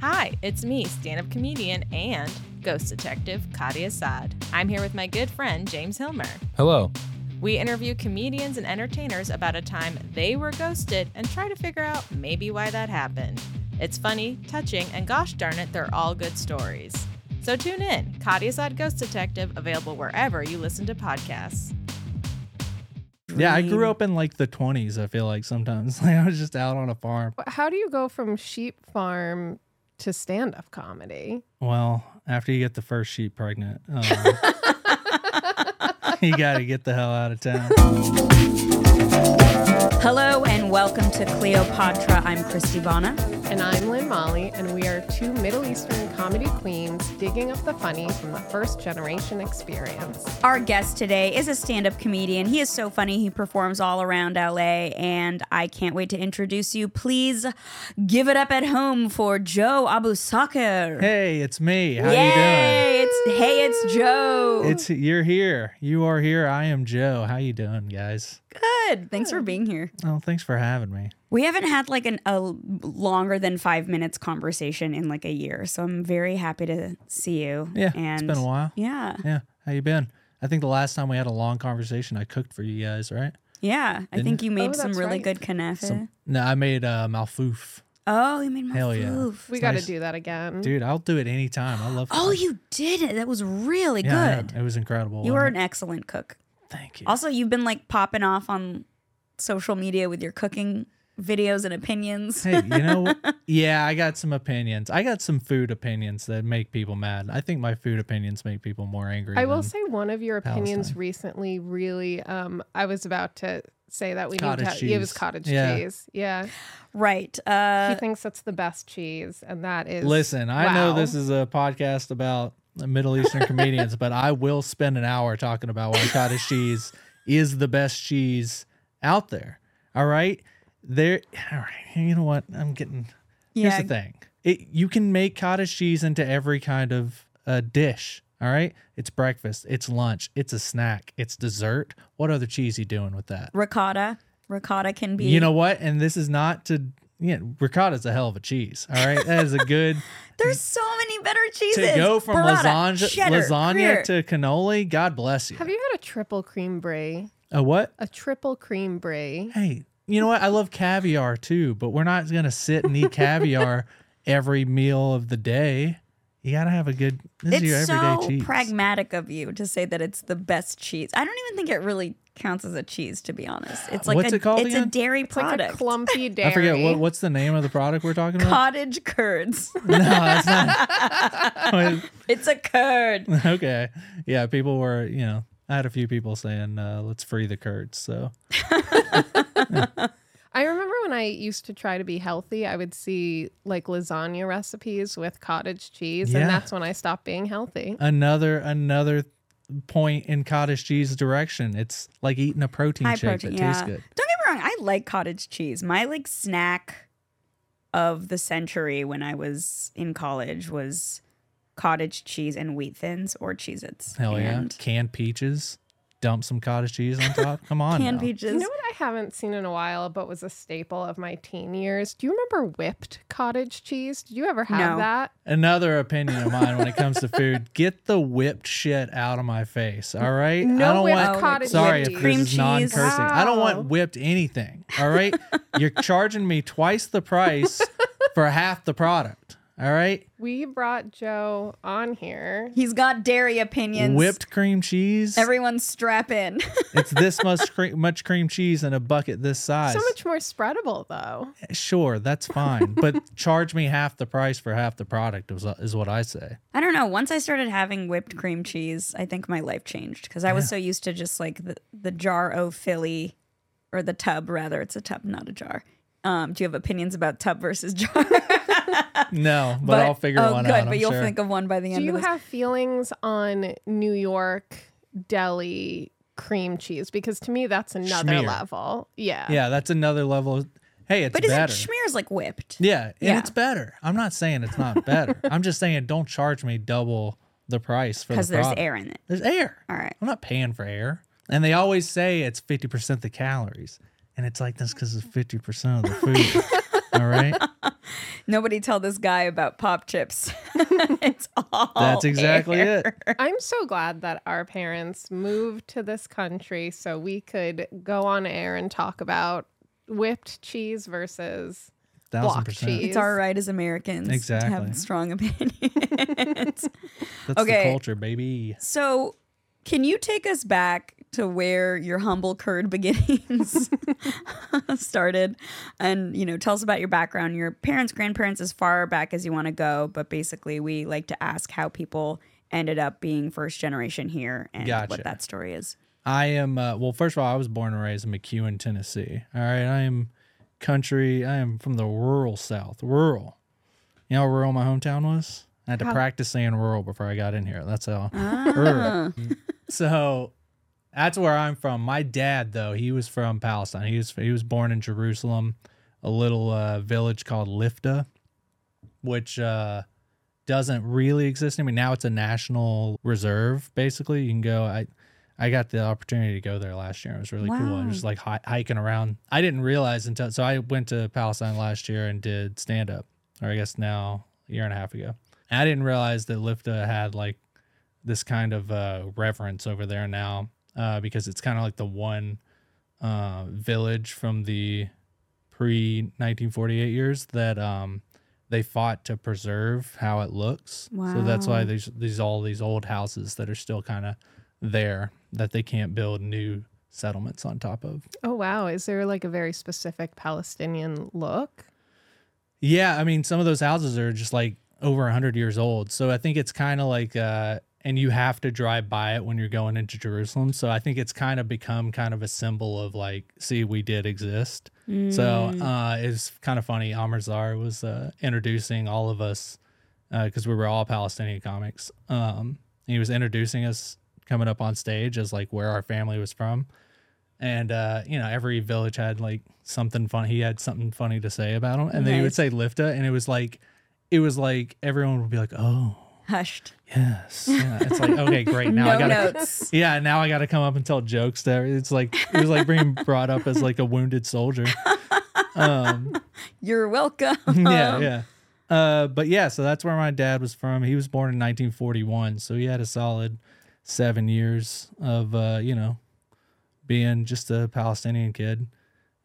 Hi, it's me, stand up comedian and ghost detective Kadi Assad. I'm here with my good friend James Hilmer. Hello. We interview comedians and entertainers about a time they were ghosted and try to figure out maybe why that happened. It's funny, touching, and gosh darn it, they're all good stories. So tune in. Kadi Assad Ghost Detective, available wherever you listen to podcasts. Yeah, I grew up in like the 20s, I feel like sometimes. Like I was just out on a farm. How do you go from sheep farm to stand up comedy? Well, after you get the first sheep pregnant, um, you got to get the hell out of town. Hello and welcome to Cleopatra. I'm Christie Bana. And I'm Lynn Molly, and we are two Middle Eastern comedy queens digging up the funny from the first generation experience. Our guest today is a stand up comedian. He is so funny. He performs all around LA, and I can't wait to introduce you. Please give it up at home for Joe Abousakher. Hey, it's me. How Yay! you doing? It's hey, it's Joe. It's you're here. You are here. I am Joe. How you doing, guys? good. Thanks for being here. Oh, thanks for having me. We haven't had like an, a longer than five minutes conversation in like a year, so I'm very happy to see you. Yeah, and it's been a while. Yeah, Yeah, how you been? I think the last time we had a long conversation, I cooked for you guys, right? yeah. I Didn't think you made Oh, some really right. good kanafa. Some, no, I made uh, malfouf. Oh, you made my Hell yeah. foof. We got to nice. do that again. Dude, I'll do it anytime. I love. Oh, you did it. That was really Yeah, good. yeah, it was incredible. You were wasn't an excellent cook. Thank you. Also, you've been like popping off on social media with your cooking videos and opinions. hey, you know, yeah, I got some opinions. I got some food opinions that make people mad. I think my food opinions make people more angry. I will say one of your opinions Palestine. recently really. Um, I was about to say that we need Cottage to. It was cottage Yeah. cheese. Yeah, right. Uh, he thinks that's the best cheese, and that is. Listen, I know this is a podcast about Middle Eastern comedians, but I will spend an hour talking about why cottage cheese is the best cheese out there. All right, there. All right, you know what? I'm getting. Here's the thing: it, you can make cottage cheese into every kind of uh, dish. All right, it's breakfast, it's lunch, it's a snack, it's dessert. What other cheese you doing with that? ricotta. Ricotta can be. You know what? And this is not to. Yeah, ricotta's a hell of a cheese. All right, that is a good. there's so many better cheeses. to go from Burrata, lasagna cheddar, lasagna Gruyere. to cannoli, God bless you. Have you had a triple cream brie? A what? A triple cream brie. Hey, you know what? I love caviar too, but we're not gonna sit and eat caviar every meal of the day. You gotta have a good. This is your It's everyday so cheese. pragmatic of you to say that it's the best cheese. I don't even think it really counts as a cheese, to be honest. It's like What's a, it called It's a dairy It's like product. a clumpy dairy. I forget what, what's the name of the product we're talking about. Cottage curds. no, that's not. it's a curd. okay, yeah. People were, you know, I had a few people saying, uh, "Let's free the curds." So I remember when I used to try to be healthy, I would see like lasagna recipes with cottage cheese, Yeah. and that's when I stopped being healthy. another another point in cottage cheese direction. It's like eating a protein High shake protein, that tastes good. Don't get me wrong, I like cottage cheese. My like snack of the century when I was in college was cottage cheese and wheat thins or Cheez Its. Hell yeah. Canned peaches. Dump some cottage cheese on top. Come on. Canned now. peaches. You know what I haven't seen in a while, but was a staple of my teen years? Do you remember whipped cottage cheese? Did you ever have No. that? Another opinion of mine when it comes to food. Get the whipped shit out of my face. All right. No I don't whipped want cottage sorry cheese. if Cream this is non-cursing. cheese. I don't want whipped anything. All right. You're charging me twice the price for half the product. All right. We brought Joe on here. He's got dairy opinions. Whipped cream cheese. Everyone strap in. it's this much cream, much cream cheese in a bucket this size. So much more spreadable, though. Sure, that's fine, but charge me half the price for half the product is, is what I say. I don't know. Once I started having whipped cream cheese, I think my life changed because I was so used to just like the, the jar of Philly or the tub, rather. It's a tub, not a jar. Um, do you have opinions about tub versus jar? No, but, I'll figure oh, one good, out. But I'm you'll sure. think of one by the end. Do end you of this. have feelings on New York deli cream cheese? Because to me, that's another Schmear. level. Yeah. yeah, that's another level. Hey, it's but isn't better. schmear's like whipped? yeah, and Yeah. it's better. I'm not saying it's not better. I'm just saying don't charge me double the price for the Because there's product. air in it. There's air. All right. I'm not paying for air. And they always say it's 50% the calories. And it's like this because it's 50% of the food. All right. Nobody tell this guy about pop chips. it's all. That's exactly it. I'm so glad that our parents moved to this country so we could go on air and talk about whipped cheese versus Thousand block percent. cheese. It's our right as Americans to Exactly. have strong opinions. That's Okay. the culture, baby. so, can you take us back to where your humble curd beginnings started? And, you know, tell us about your background, your parents, grandparents, as far back as you want to go. But basically, we like to ask how people ended up being first generation here and Gotcha. what that story is. I am uh, well. First of all, I was born and raised in McEwen, Tennessee. All right, I am country. I am from the rural South. Rural. You know how rural my hometown was? I had to How- practice saying rural before I got in here. That's how. Ah. So that's where I'm from. My dad, though, he was from Palestine. He was he was born in Jerusalem, a little uh, village called Lifta, which uh, doesn't really exist anymore. Now it's a national reserve. Basically, you can go. I I got the opportunity to go there last year. It was really cool. I Wow. was like hi- hiking around. I didn't realize until so I went to Palestine last year and did stand up, or I guess now a year and a half ago. And I didn't realize that Lifta had like this kind of uh, reverence over there now uh, because it's kind of like the one uh, village from the pre 1948 years that um, they fought to preserve how it looks. Wow. So that's why there's these all these old houses that are still kind of there that they can't build new settlements on top of. Oh wow, is there like a very specific Palestinian look? Yeah, I mean, some of those houses are just like over 100 years old. So I think it's kind of like, uh, and you have to drive by it when you're going into Jerusalem. So I think it's kind of become kind of a symbol of like, see, we did exist. So uh, it's kind of funny. Amer Zahr was uh, introducing all of us because we were all Palestinian comics. Um, he was introducing us coming up on stage as like where our family was from and uh, you know every village had like something funny. He had something funny to say about him, and then he would say "lifta," and it was like, it was like everyone would be like, "Oh, Hushed. yes." Yeah. It's like okay, great. Now I gotta, notes. yeah, now I gotta come up and tell jokes. There, it's like it was like being brought up as like a wounded soldier. Um, You're welcome. yeah, yeah. Uh, but yeah, so that's where my dad was from. He was born in 1941, so he had a solid seven years of uh, you know being just a Palestinian kid,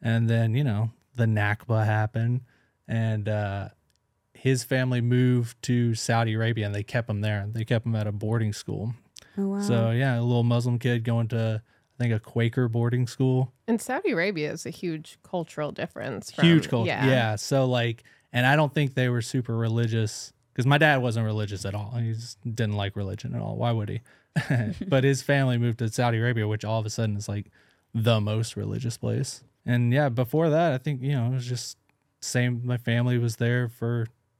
and then you know the Nakba happened, and uh, his family moved to Saudi Arabia, and they kept him there. They kept him at a boarding school. Oh, wow. So yeah, a little Muslim kid going to I think a Quaker boarding school. And Saudi Arabia is a huge cultural difference. From, huge culture. Yeah. Yeah. So like, and I don't think they were super religious because my dad wasn't religious at all. He just didn't like religion at all. Why would he? but his family moved to Saudi Arabia, which all of a sudden is like the most religious place. And yeah, before that, I think you know it was just same. My family was there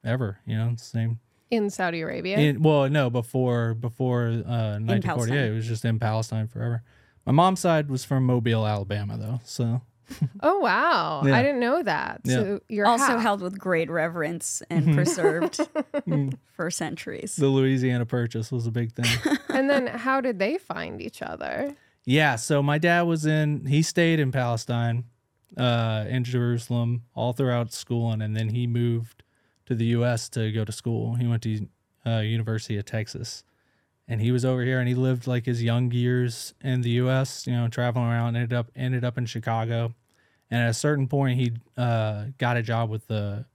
forever. You know, same. In Saudi Arabia. In, well, no, before before uh, 1948, it was just in Palestine forever. My mom's side was from Mobile, Alabama, though. So oh wow. Yeah. I didn't know that. Yeah. So you're also half. held with great reverence and preserved for centuries. the Louisiana Purchase was a big thing. and then how did they find each other? Yeah, so my dad was in he stayed in Palestine, uh, in Jerusalem all throughout schooling and then he moved to the US to go to school. He went to uh, University of Texas. And he was over here and he lived like his young years in the US, you know, traveling around, ended up ended up in Chicago. And at a certain point he uh, got a job with the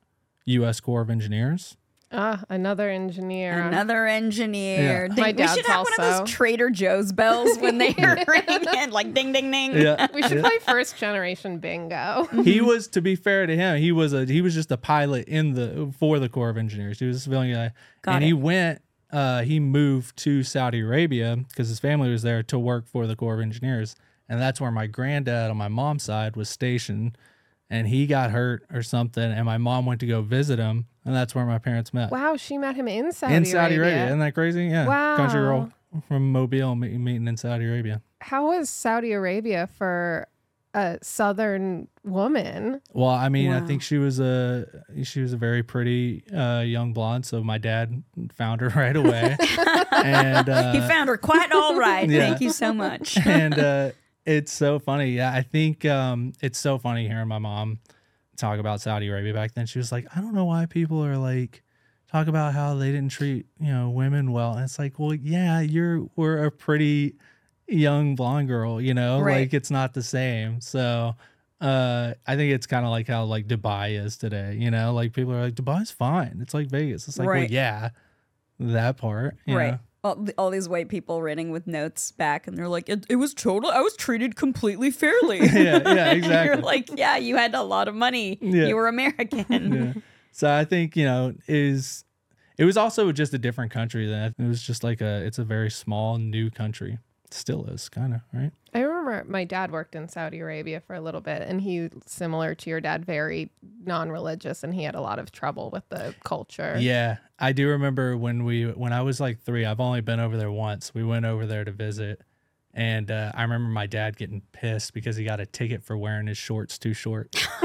US Corps of Engineers. Ah, another engineer. Another engineer. Yeah. Ding- My we should have one of those Trader Joe's bells when they ring and like ding ding ding. Yeah. we should play first generation bingo. he was to be fair to him he was a he was just a pilot in the for the corps of engineers he was a civilian guy Got and it. he went uh he moved to saudi arabia because his family was there to work for the corps of engineers and that's where my granddad on my mom's side was stationed and he got hurt or something and my mom went to go visit him and that's where my parents met Wow, she met him in Saudi in saudi arabia. Arabia. isn't that crazy yeah Wow. country girl from mobile me- meeting in saudi arabia How was Saudi Arabia for a southern woman? Well, I mean, I think she was a she was a very pretty uh, young blonde. So my dad found her right away, and uh, He found her quite all right. Yeah. Thank you so much. and uh, it's so funny. Yeah, I think um, it's so funny hearing my mom talk about Saudi Arabia back then. She was like, I don't know why people are like talk about how they didn't treat you know women well. And it's like, well, yeah, you're we're a pretty young blonde girl, you know, Right. like it's not the same. So uh I think it's kind of like how like Dubai is today, you know, like people are like Dubai's fine. It's like Vegas. It's like, well, yeah, that part, you right. know? All, all these white people writing with notes back, and they're like, "It, it was total. I was treated completely fairly." Yeah, yeah, And exactly. You're like, "Yeah, you had a lot of money. Yeah. You were American." yeah. So I think you know is it was also just a different country then. It was just like a it's a very small new country. Still is kind of right. I remember my dad worked in Saudi Arabia for a little bit, and he, similar to your dad, very non-religious, and he had a lot of trouble with the culture. Yeah, I do remember when we when I was like three. I've only been over there once. We went over there to visit, and uh, I remember my dad getting pissed because he got a ticket for wearing his shorts too short.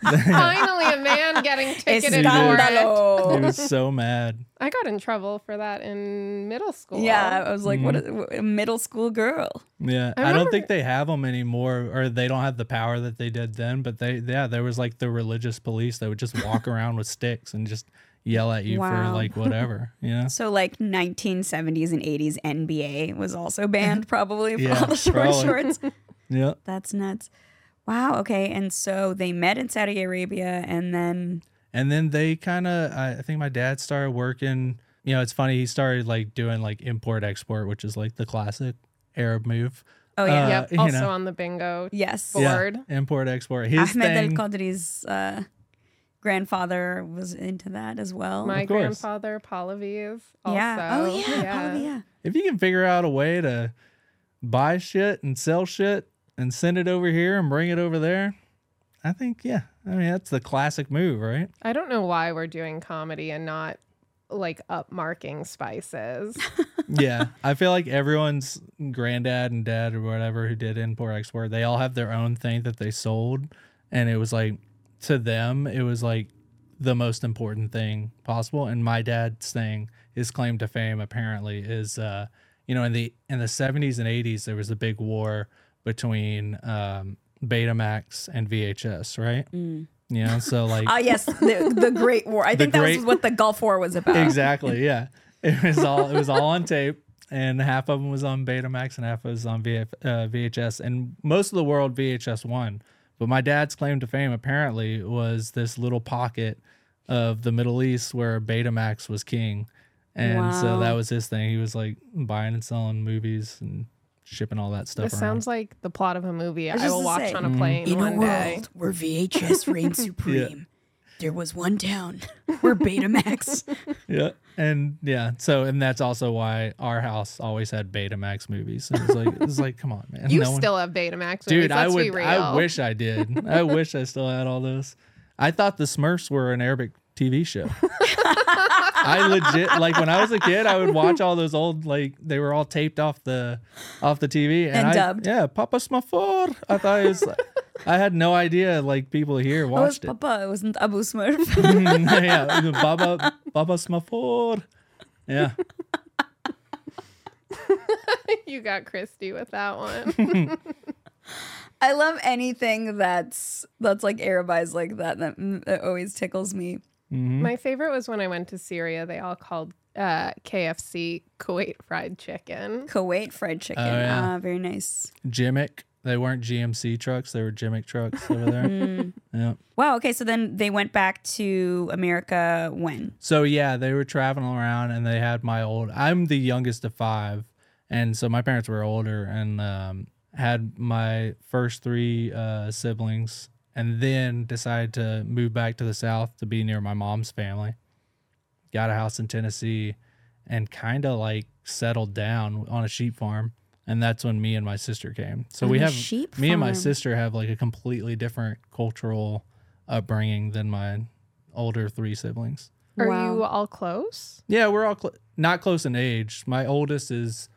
Finally, a man getting ticketed for it. he was so mad. I got in trouble for that in middle school. Yeah, I was like, "What? Mm-hmm. A, a middle school girl." Yeah, I I, don't think they have them anymore, or they don't have the power that they did then. But they, yeah, there was like the religious police that would just walk around with sticks and just yell at you for like whatever, Yeah. So like 1970s and 80s NBA was also banned probably for Yeah, all the short probably. shorts. Yeah. That's nuts. Wow. Okay. And so they met in Saudi Arabia, and then And then they kind of, I I think my dad started working. You know, it's funny. He started like doing like import export, which is like the classic Arab move. oh yeah, Uh, Yep. Also know. on the bingo. yes, Boy. Board. Yeah, import export. His Ahmed Al. Qadri's uh, grandfather was into that as well. My Of course. grandfather, Pahlavi's. Oh, also. yeah. Oh yeah. Pallavi, yeah. if you can figure out a way to buy shit and sell shit and send it over here and bring it over there, I think yeah. I mean that's the classic move, right? I don't know why we're doing comedy and not like upmarking spices. yeah, I feel like everyone's granddad and dad or whatever who did import export, they all have their own thing that they sold, and it was like to them it was like the most important thing possible. And my dad's thing, his claim to fame apparently is, uh, you know, in the in the seventies and eighties there was a big war between um, Betamax and VHS, right? Mm. You know, so like Ah yes, the, the Great War. I think that Great- was what the Gulf War was about. exactly yeah it was all it was all on tape and half of them was on betamax and half was on VF, uh, vhs and most of the world vhs won but my dad's claim to fame apparently was this little pocket of the middle east where betamax was king and so that was his thing he was like buying and selling movies and shipping all that stuff this around. sounds like the plot of a movie was I will watch say, on a plane In a one day. world where VHS reigned supreme, there was one town where Betamax. yeah and yeah so and that's also why our house always had betamax movies and it was like it was like come on man You no one- still have Betamax movies. Dude, I Let's be would. real. I wish I did. I wish I still had all those. I thought the Smurfs were an Arabic TV show. I legit like when I was a kid, I would watch all those old like they were all taped off the off the TV and, And I, dubbed. Yeah, Papa Smafor. I thought it was. I had no idea like people here It was watched it. Papa. It wasn't Abu Smurf. yeah, Baba Baba Smafor. Yeah. you got Christie with that one. I love anything that's that's like Arabized like that. That, mm, that always tickles me. Mhm. My favorite was when I went to Syria. They all called uh, KFC Kuwait fried chicken. Kuwait fried chicken. Oh, yeah. Ah, very nice. Jimmick. They weren't GMC trucks. They were Jimmick trucks over there. Mm. Yeah. Wow. Okay. So then they went back to America when? So yeah, they were traveling around and they had my old. I'm the youngest of five, and so my parents were older and um, had my first three uh, siblings, and then decided to move back to the south to be near my mom's family. Got a house in Tennessee, and kind of like settled down on a sheep farm, and that's when me and my sister came. So On we have sheep me and my sister have like a completely different cultural upbringing than my older three siblings. Are Wow. you all close? Yeah, we're all cl- not close in age. My oldest is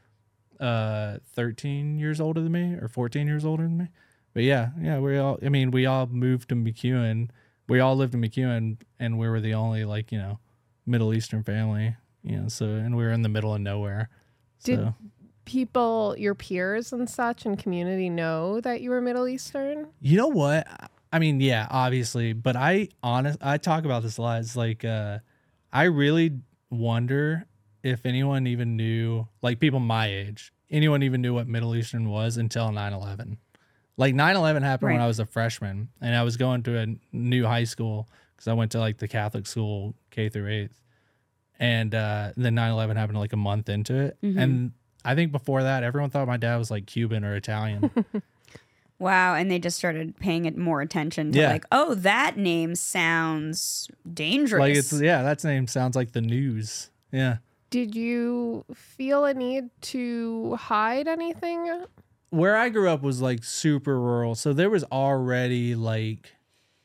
uh 13 years older than me or 14 years older than me. But yeah, yeah, we all I mean, we all moved to McEwen. We all lived in McEwen and we were the only like, you know, Middle Eastern family, you know, so and we were in the middle of nowhere. Did- so People, your peers and such and community know that you were Middle Eastern? You know what? I mean, yeah, obviously, but I honest I talk about this a lot. It's like uh I really wonder if anyone even knew like people my age, anyone even knew what Middle Eastern was until 9/11. Like 9/11 happened when I was a freshman and I was going to a new high school cuz I went to like the Catholic school K through 8th. And uh then 9/11 happened like a month into it. And I think before that everyone thought my dad was like Cuban or Italian. Wow, and they just started paying it more attention to Yeah. like, oh, that name sounds dangerous. like it's yeah, that name sounds like the news. Yeah. Did you feel a need to hide anything? where I grew up was like super rural. So there was already like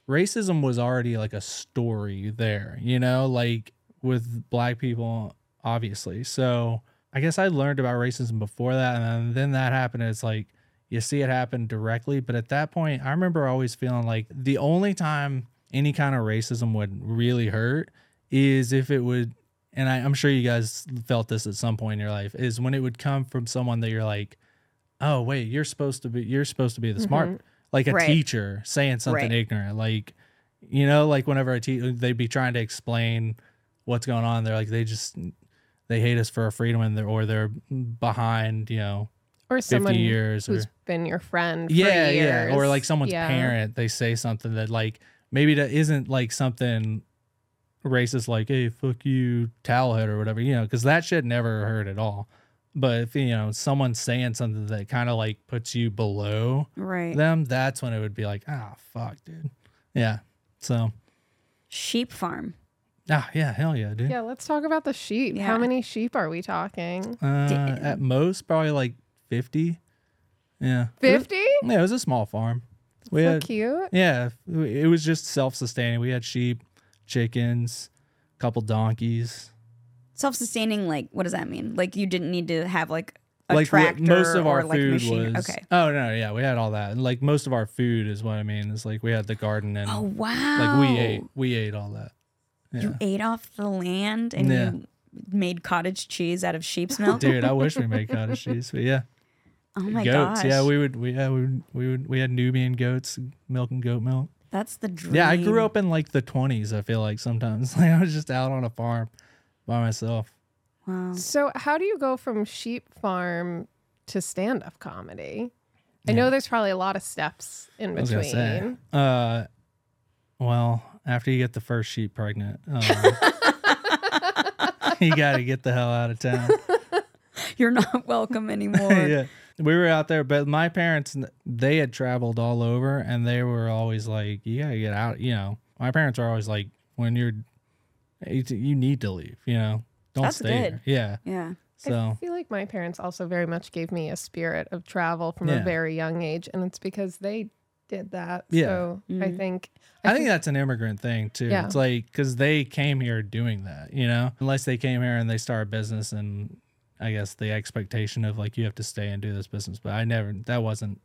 racism was already like a story there, you know, like with black people, obviously. So I guess I learned about racism before that. And then, that happened. It's like you see it happen directly. But at that point, I remember always feeling like the only time any kind of racism would really hurt is if it would. And I, I'm sure you guys felt this at some point in your life is when it would come from someone that you're like, oh wait you're supposed to be you're supposed to be the mm-hmm. smart like a Right. teacher saying something Right. ignorant like you know like whenever a te- they'd be trying to explain what's going on they're like they just they hate us for our freedom and they're or they're behind you know Or 50 someone years or who's been your friend for yeah years? yeah or like someone's Yeah. parent they say something that like maybe that isn't like something racist like hey fuck you towelhead or whatever you know because that shit never hurt at all but if you know someone's saying something that kind of like puts you below right. them that's when it would be like ah fuck dude yeah so Sheep farm. Ah yeah hell yeah dude Yeah, let's talk about the sheep. Yeah. How many sheep are we talking? uh, at most probably like 50 yeah 50? yeah it was a small farm we So had cute. Yeah, it was just self-sustaining. We had sheep, chickens, a couple donkeys. Self-sustaining, like what does that mean? Like you didn't need to have like a like what- tractor most of or our like food machine. was. Okay. Oh no, yeah, we had all that. Like most of our food is what I mean. It's like we had the garden and Oh wow. like we ate, we ate all that. Yeah. You ate off the land and Yeah. you made cottage cheese out of sheep's milk. Dude, I wish we made cottage cheese, but yeah, oh my goats. gosh. Yeah, we would. We yeah we would, we would we had Nubian goats, milk and goat milk. That's the dream. Yeah, I grew up in like the twenties. I feel like sometimes like I was just out on a farm by myself. Wow. So, how do you go from sheep farm to stand up comedy? I know there's probably a lot of steps in I was between. say. Uh, well, after you get the first sheep pregnant, um, you got to get the hell out of town. You're not welcome anymore. yeah, we were out there, but my parents they had traveled all over, and they were always like, "You gotta get out." You know, my parents are always like, "When you're, you you need to leave." You know, don't That's stay good. here. Yeah. Yeah. So I feel like my parents also very much gave me a spirit of travel from Yeah. a very young age, and it's because they did that. Yeah. So I mm-hmm. think I think that's an immigrant thing too. Yeah. It's like because they came here doing that, you know, unless they came here and they start a business and I guess the expectation of like you have to stay and do this business. But I never, that wasn't,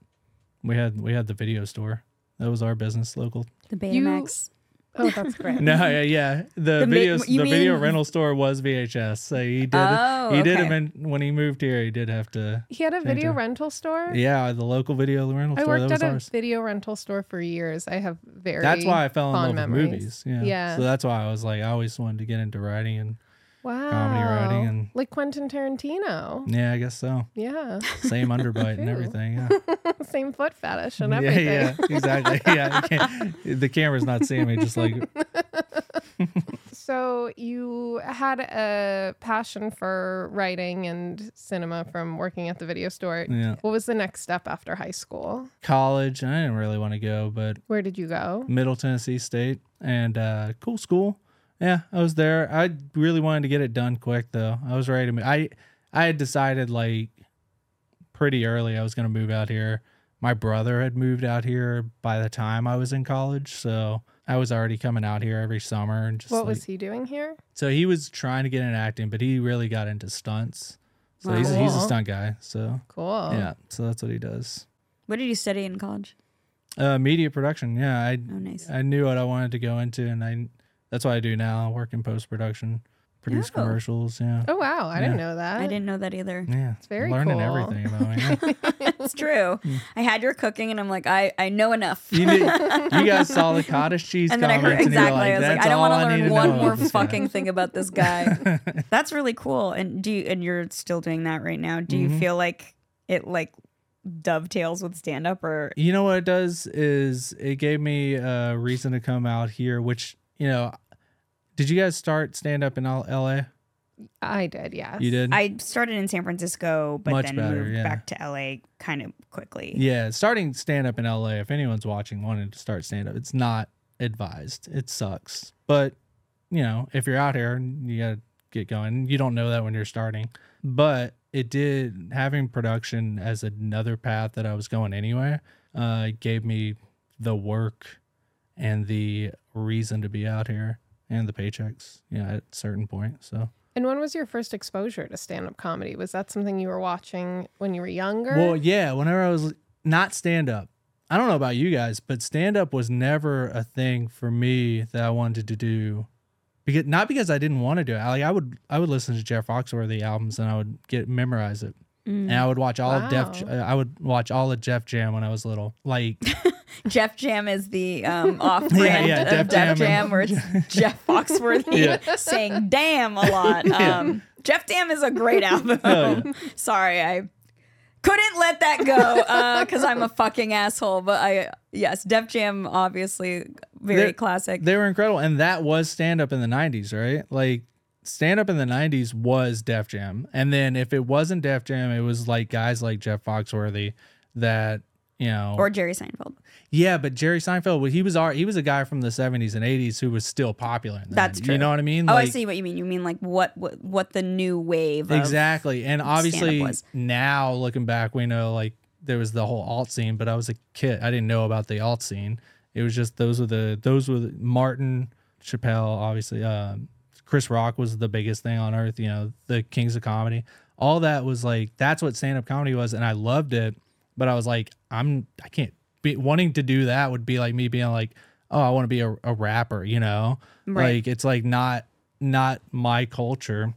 we had, we had the video store. That was our business local. The You- Betamax. Oh, that's great. No, yeah, yeah. The, The video, you the video rental store was VHS. So he did, Oh, he did okay. him in, when he moved here. He did have to, He had a video it. rental store. yeah, the local video rental I store. That worked at a video rental store for years. I have very That's why I fell in love fond with movies. Yeah. Yeah. So that's why I was like, I always wanted to get into writing and wow writing and- like Quentin Tarantino. yeah, I guess so. Yeah, Same underbite and everything. Yeah. same foot fetish and everything. yeah, exactly. Yeah, the camera's not seeing me. Just like So you had a passion for writing and cinema from working at the video store. yeah, What was the next step after high school? college. I didn't really want to go, but Where did you go? Middle Tennessee State and uh, cool school. Yeah, I was there. I really wanted to get it done quick though. I was ready to. Move. I I had decided like pretty early I was going to move out here. My brother had moved out here by the time I was in college, so I was already coming out here every summer and just What like, was he doing here? So he was trying to get into acting, but he really got into stunts. So he's, he's a stunt guy. So Cool. yeah, so that's what he does. What did you study in college? Uh, media production. Yeah, I Oh, nice. I knew what I wanted to go into, and I that's what I do now. I work in post production. produce Oh. commercials. Yeah, Oh wow, I didn't know that. I didn't know that either. yeah, it's very learning cool. everything about me. Yeah. It's true. I had your cooking, and I'm like, I I know enough. you, did, you guys saw the cottage cheese and then I heard comments, and you were exactly. like, I was like, "That's I don't all want to need learn know one about more this guy." fucking thing about this guy. That's really cool. And do you, and you're still doing that right now? Do Mm-hmm. you feel like it like dovetails with stand up or You know what it does is it gave me a reason to come out here. Which you know, did you guys start stand up in all L.A.? I did, yeah. You did. I started in San Francisco, but Much then better, moved yeah. back to LA kind of quickly. Yeah, starting stand up in LA, if anyone's watching wanting to start stand up, it's not advised. It sucks. But, you know, if you're out here, you got to get going. You don't know that when you're starting. But it did, having production as another path that I was going anyway, uh, gave me the work and the reason to be out here and the paychecks, you know, at a certain point. So, And when was your first exposure to stand up comedy? Was that something you were watching when you were younger? Well, yeah, whenever I was not stand up, I don't know about you guys, but stand up was never a thing for me that I wanted to do. Because not because I didn't want to do it. Like I would I would listen to Jeff Foxworthy albums and I would get memorize it. And I mm. would watch all of Def uh, I would watch all of Jeff Jam when I was little. Like Jeff Jam is the um, off brand yeah, of Def Jam Jam, where it's Jeff Foxworthy saying damn a lot. Um, Jeff Jam is a great album. Oh, yeah. Sorry, I couldn't let that go because I'm a fucking asshole. But I, yes, Def Jam, obviously, very They're- classic. they were incredible. And that was stand up in the nineties, right? Like stand up in the nineties was Def Jam. And then if it wasn't Def Jam, it was like guys like Jeff Foxworthy that, you know or Jerry Seinfeld. Yeah, but Jerry Seinfeld, well, he was our, he was a guy from the seventies and eighties who was still popular. Then. That's You know what I mean? Oh, I see what you mean. You mean like what what, what the new wave of Exactly, and obviously now looking back, we know like there was the whole alt scene, but I was a kid, I didn't know about the alt scene. It was just those were the those were the, Martin Chappelle, obviously. Um, Chris Rock was the biggest thing on earth. You know, the kings of comedy. All that was like that's what stand up comedy was, and I loved it. But I was like, I'm I can't be wanting to do that would be like me being like, oh, I want to be a, a rapper. You know, Right. like it's like not not my culture.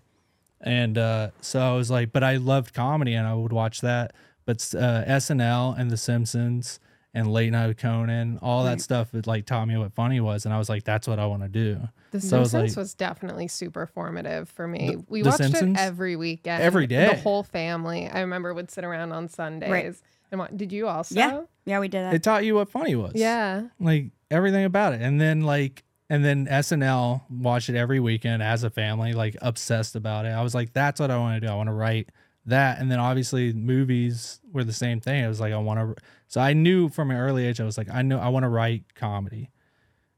And uh, so I was like, but I loved comedy and I would watch that. But uh, SNL and The Simpsons and Late Night with Conan, all that stuff, it like taught me what funny was. And I was like, that's what I want to do. The So I was Simpsons like- was definitely super formative for me. we The watched Simpsons? it every weekend. Every day. The whole family. I remember would sit around on Sundays. And what, did you also? Yeah, yeah, we did that. It taught you what funny was. Yeah. Like everything about it. And then like, and then SNL, watch it every weekend as a family, like obsessed about it. I was like, that's what I want to do. I want to write that. And then obviously movies were the same thing. I was like, I want to. So I knew from an early age, I was like, I know I want to write comedy.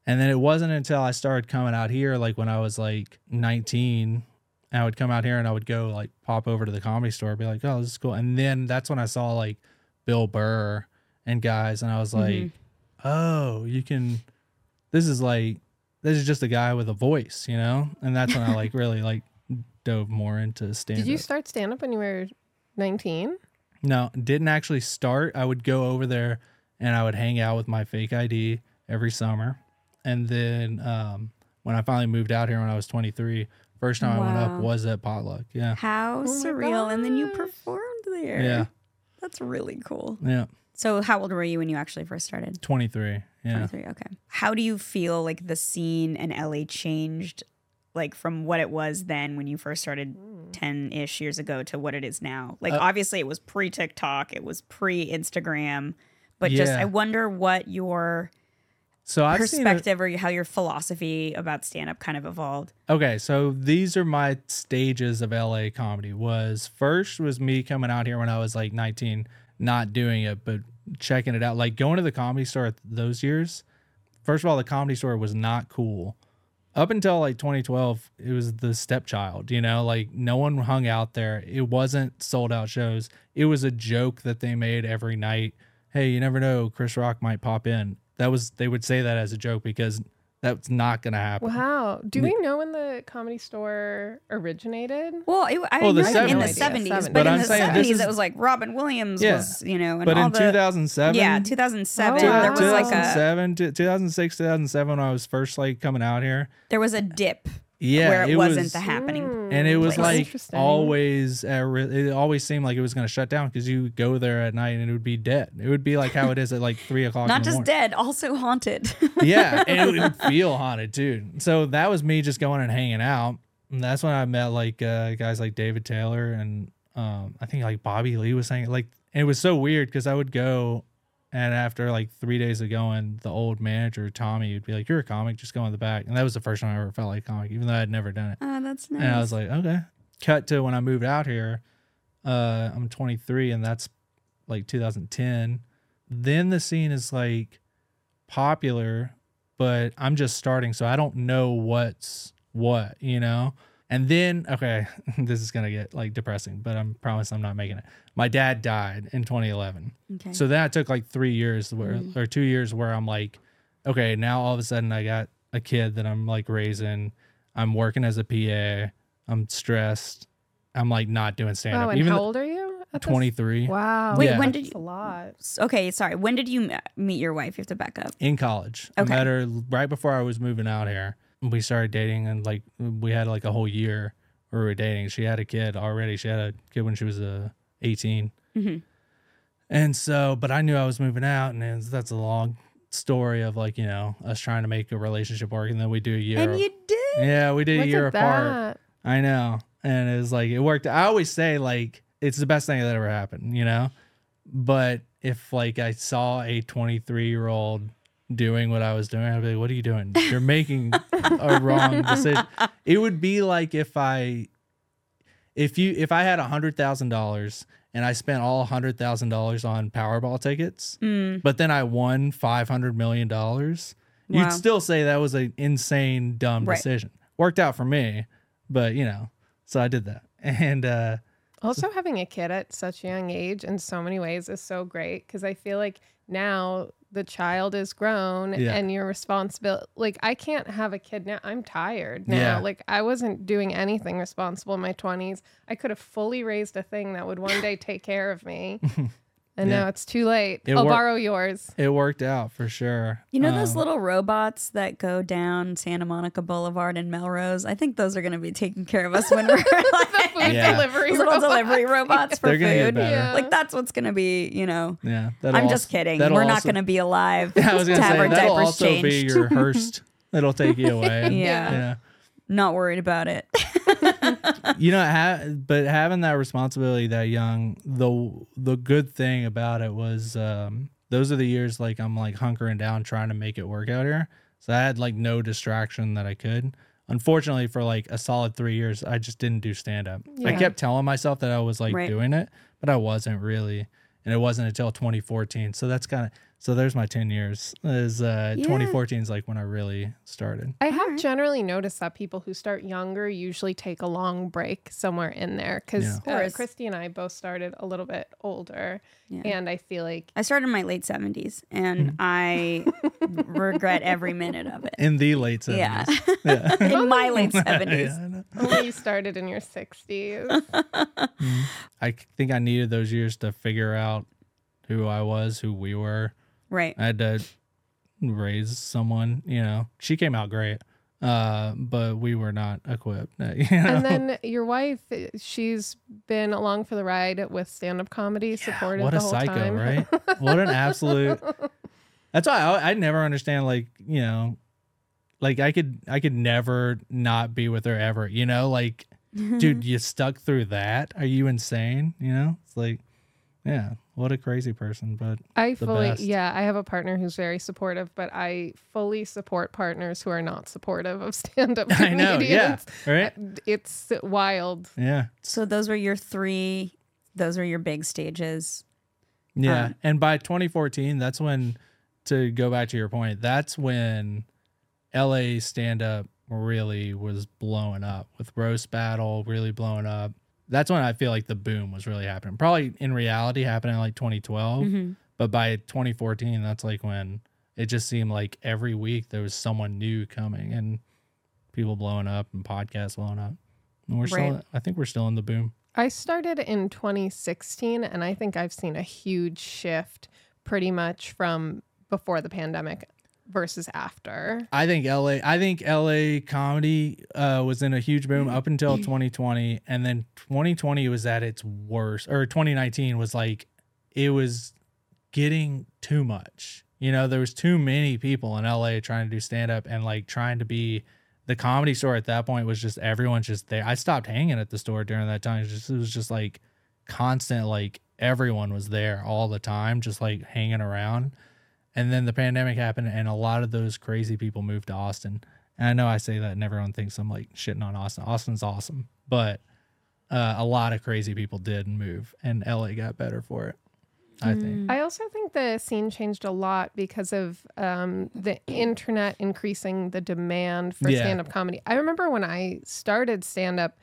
And then it wasn't until I started coming out here, like when I was like 19, I would come out here and I would go like pop over to the comedy store, be like, oh, this is cool. And then that's when I saw like Bill Burr and guys, and I was like, oh, you can, this is like, this is just a guy with a voice, you know? And that's when I like really like dove more into stand Did you start stand up when you were 19? no, didn't actually start. I would go over there and I would hang out with my fake ID every summer. And then um, when I finally moved out here when I was 23, first time I went up was at Potluck. Yeah. How my surreal! And then you performed there. Yeah. That's really cool. Yeah. So, how old were you when you actually first started? 23. Yeah. 23. Okay. How do you feel like the scene in LA changed, like from what it was then when you first started 10 ish years ago to what it is now? Like, Uh, obviously, it was pre TikTok, it was pre Instagram, but just I wonder what your So I've perspective or how your philosophy about stand up kind of evolved. Okay, so these are my stages of LA comedy. Was first was me coming out here when I was like 19, not doing it, but checking it out. Like going to the comedy store those years. First of all, the comedy store was not cool. Up until like 2012, it was the stepchild, you know, like no one hung out there. It wasn't sold out shows. It was a joke that they made every night. Hey, you never know, Chris Rock might pop in. That was they would say that as a joke because that's not gonna happen. Wow. Do we know when the comedy store originated? Well, it, I Well, the know in the 70s. 70s, but, But in I'm the 70s, it was like Robin Williams Yeah. was, you know, and But all in 2007, yeah, 2007, Oh, there was like a 2007, 2006, 2007, when I was first like coming out here. there was a dip. Yeah, where it, it wasn't was- the happening. and it was place. like always at it always seemed like it was going to shut down because you go there at night and it would be dead it would be like how it is at like three o'clock Not in the just morning. dead, also haunted. yeah and it would feel haunted too so that was me just going and hanging out and that's when i met like uh, guys like david taylor and um, i think like bobby lee was saying like it was so weird because i would go and after like three days of going the old manager tommy would be like you're a comic just go in the back and that was the first time i ever felt like a comic even though i'd never done it oh, that's nice. and I was like, okay. Cut to when I moved out here. Uh, I'm 23, and that's like 2010. Then the scene is like popular, but I'm just starting, so I don't know what's what, you know. And then, okay, this is gonna get like depressing, but I'm promise I'm not making it. My dad died in 2011. okay. So then I took like three years where, or two years where I'm like, okay, now all of a sudden I got a kid that I'm like raising. I'm working as a PA. I'm stressed. I'm like not doing stand Wow, up. and Even how old are you? 23 Wow. Wait, Yeah. when did That's you? a lot. Okay, sorry. When did you meet your wife? You have to back up. in college. Okay. I met her right before I was moving out here. We started dating and like we had like a whole year where we were dating. She had a kid already. She had a kid when she was uh, 18. Mhm. And so, but I knew I was moving out, and it's- that's a long story of like you know us trying to make a relationship work, and then we do a year. And you did. yeah, we did Look a year apart. that. I know, and it was like it worked. I always say like it's the best thing that ever happened, you know. But if like I saw a 23 year old doing what I was doing, I'd be like, "What are you doing? You're making a wrong decision." It would be like if I, if you, if I had a hundred thousand dollars and I spent all hundred thousand dollars on Powerball tickets, Mm, but then I won five hundred million dollars, Wow. you'd still say that was an insane, dumb Right. decision. Worked out for me, but you know, so I did that, and uh, Also, having a kid at such a young age in so many ways is so great because I feel like now the child is grown Yeah. and you're responsible. Like, I can't have a kid now. I'm tired now. Yeah. Like, I wasn't doing anything responsible in my 20s. I could have fully raised a thing that would one day take care of me. And Yeah. now it's too late. It I'll wor- borrow yours. it worked out for sure. You know those Um, little robots that go down Santa Monica Boulevard in Melrose? I think those are going to be taking care of us when we're like Food Yeah. delivery. those little robot. delivery robots for They're food. Yeah. Like that's what's going to be, you know. Yeah, I'm just kidding. We're not going to be alive I was to gonna have say our that'll diapers also changed. be your Hearst. It'll take you away. Yeah. yeah. Not worried about it. You know ha- but having that responsibility that young the the good thing about it was um those are the years like i'm like hunkering down trying to make it work out here. So i had like no distraction that i could. Unfortunately for like a solid three years i just didn't do stand up i kept telling myself that i was like Right. doing it but i wasn't really and it wasn't until 2014 so that's kind of so there's my 10 years is uh Yeah. 2014 is like when i really started I have Alright. generally noticed that people who start younger usually take a long break somewhere in there because Yeah. Of course. Christie and I both started a little bit older, Yeah. and I feel like I started in my late 70s and I regret every minute of it. in the late 70s Yeah. yeah, in my late 70s. Yeah, I you started in your sixties. I c- think I needed those years to figure out who I was, who we were. Right. I had to raise someone, you know. She came out great, uh, but we were not equipped. you know? and then your wife, she's been along for the ride with stand-up comedy, supported what the a whole psycho, time. right? What an absolute. That's why I, I never understand, like you know, like I could I could never not be with her ever. You know, like dude, you stuck through that? Are you insane? You know, it's like, yeah, what a crazy person. But I the fully, best. yeah, I have a partner who's very supportive, but I fully support partners who are not supportive of stand-up I comedians. know, yeah, right, It's wild. yeah. So those were your three, those were your big stages. Yeah. Um, and by 2014, that's when, to go back to your point, that's when LA stand up really was blowing up with Roast Battle really blowing up. That's when I feel like the boom was really happening. Probably in reality happening like 2012, Mm-hmm. but by 2014, that's like when it just seemed like every week there was someone new coming and people blowing up and podcasts blowing up. And we're still, I think we're still in the boom. I started in 2016, and I think I've seen a huge shift pretty much from before the pandemic versus after. I think LA. I think LA comedy uh, was in a huge boom up until 2020, and then 2020 was at its worst, or 2019 was like it was getting too much. You know, there was too many people in LA trying to do stand up and like trying to be. The comedy store at that point was just everyone's just there. I stopped hanging at the store during that time. It, just, it was just like constant, like everyone was there all the time, just like hanging around. And then the pandemic happened, and a lot of those crazy people moved to Austin. And I know I say that, and everyone thinks I'm like shitting on Austin. Austin's awesome, but uh, a lot of crazy people did move, and LA got better for it. I think. I also think the scene changed a lot because of um, the internet increasing the demand for Yeah. stand up comedy. I remember when I started stand up,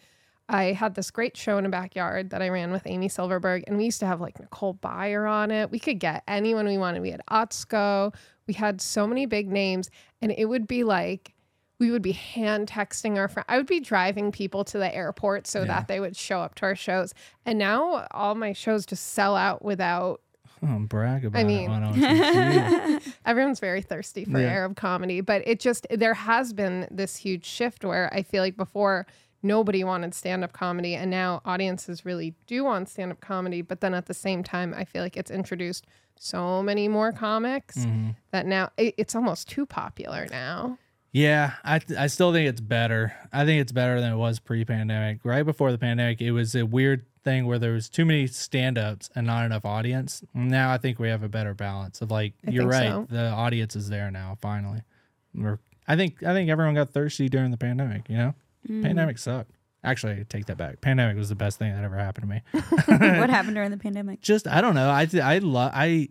I had this great show in a backyard that I ran with Amy Silverberg, and we used to have like Nicole Byer on it. We could get anyone we wanted. We had Atsuko. We had so many big names, and it would be like we would be hand texting our friends. I would be driving people to the airport so Yeah. that they would show up to our shows. And now all my shows just sell out without Oh, brag about I mean- it. Why don't you? everyone's very thirsty for Yeah. Arab comedy, but it just there has been this huge shift where I feel like before nobody wanted stand up comedy and now audiences really do want stand up comedy, but then at the same time I feel like it's introduced so many more comics Mhm. that now it, it's almost too popular now. Yeah, I th- I still think it's better. I think it's better than it was pre-pandemic. Right before the pandemic, it was a weird thing where there was too many stand-ups and not enough audience. Now I think we have a better balance of like I you're right. so. The audience is there now finally. We're, I think I think everyone got thirsty during the pandemic, you know? Mm. Pandemic sucked. Actually, I take that back. Pandemic was the best thing that ever happened to me. what happened during the pandemic? just I don't know. I I love I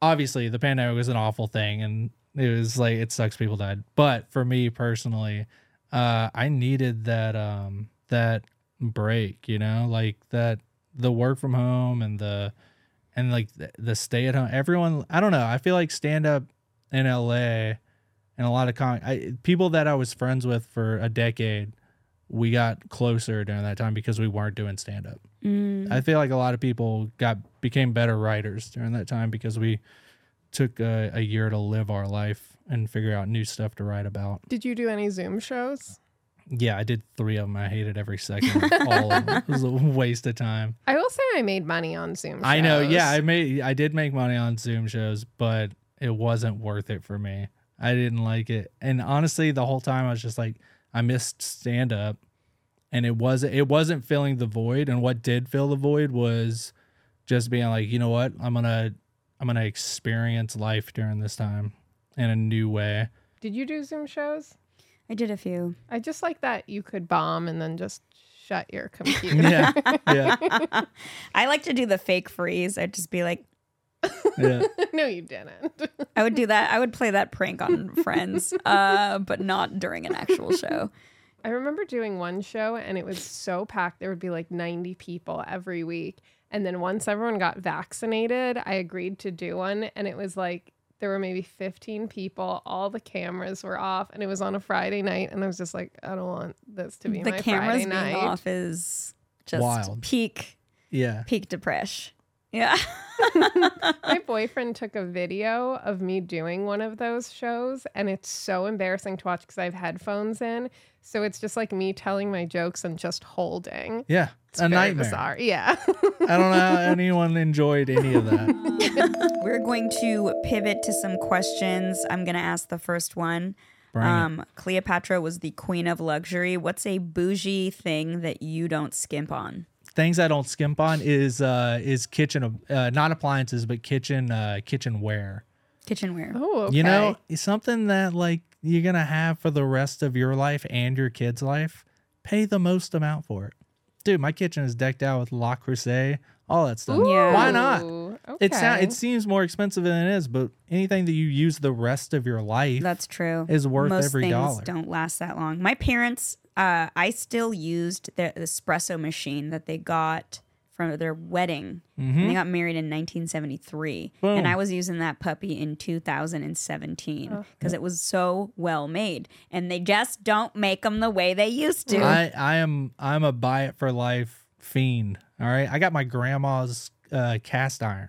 obviously the pandemic was an awful thing and it was like it sucks people died. But for me personally, uh I needed that um that break, you know, like that the work from home and the and like the, the stay at home. Everyone, I don't know. I feel like stand up in LA and a lot of con I, people that I was friends with for a decade, we got closer during that time because we weren't doing stand up. Mm. I feel like a lot of people got became better writers during that time because we took a, a year to live our life and figure out new stuff to write about. Did you do any Zoom shows? Yeah, I did three of them. I hated every second all of them. It was a waste of time. I will say I made money on Zoom shows. I know. Yeah, I made I did make money on Zoom shows, but it wasn't worth it for me. I didn't like it. And honestly, the whole time I was just like I missed stand up and it wasn't it wasn't filling the void and what did fill the void was just being like, you know what? I'm going to I'm going to experience life during this time in a new way. Did you do Zoom shows? I did a few. I just like that you could bomb and then just shut your computer. Yeah. Yeah. I like to do the fake freeze. I'd just be like, Yeah. no, you didn't. I would do that. I would play that prank on friends, uh, but not during an actual show. I remember doing one show and it was so packed. There would be like 90 people every week. And then once everyone got vaccinated, I agreed to do one. And it was like there were maybe 15 people. All the cameras were off. And it was on a Friday night. And I was just like, I don't want this to be The my cameras Friday being night. off is just Wild. peak, Yeah. peak depression. Yeah. My boyfriend took a video of me doing one of those shows, and it's so embarrassing to watch because I have headphones in. So it's just like me telling my jokes and just holding. Yeah. It's a very nightmare. Bizarre. Yeah. I don't know how anyone enjoyed any of that. We're going to pivot to some questions. I'm going to ask the first one. Um, Cleopatra was the queen of luxury. What's a bougie thing that you don't skimp on? Things I don't skimp on is uh is kitchen uh not appliances but kitchen uh kitchenware. Kitchenware. oh, okay. You know, it's something that like you're gonna have for the rest of your life and your kids' life. Pay the most amount for it, dude. My kitchen is decked out with Le Creuset, all that stuff. Yeah. Why not? Ooh, It sound, it seems more expensive than it is, but anything that you use the rest of your life That's true. is worth Most every things dollar. don't last that long. My parents, uh, I still used the espresso machine that they got from their wedding. And they got married in 1973, Boom. and I was using that puppy in 2017 because it was so well made. And they just don't make them the way they used to. I, I am I'm a buy it for life fiend. All right. I got my grandma's uh, cast iron.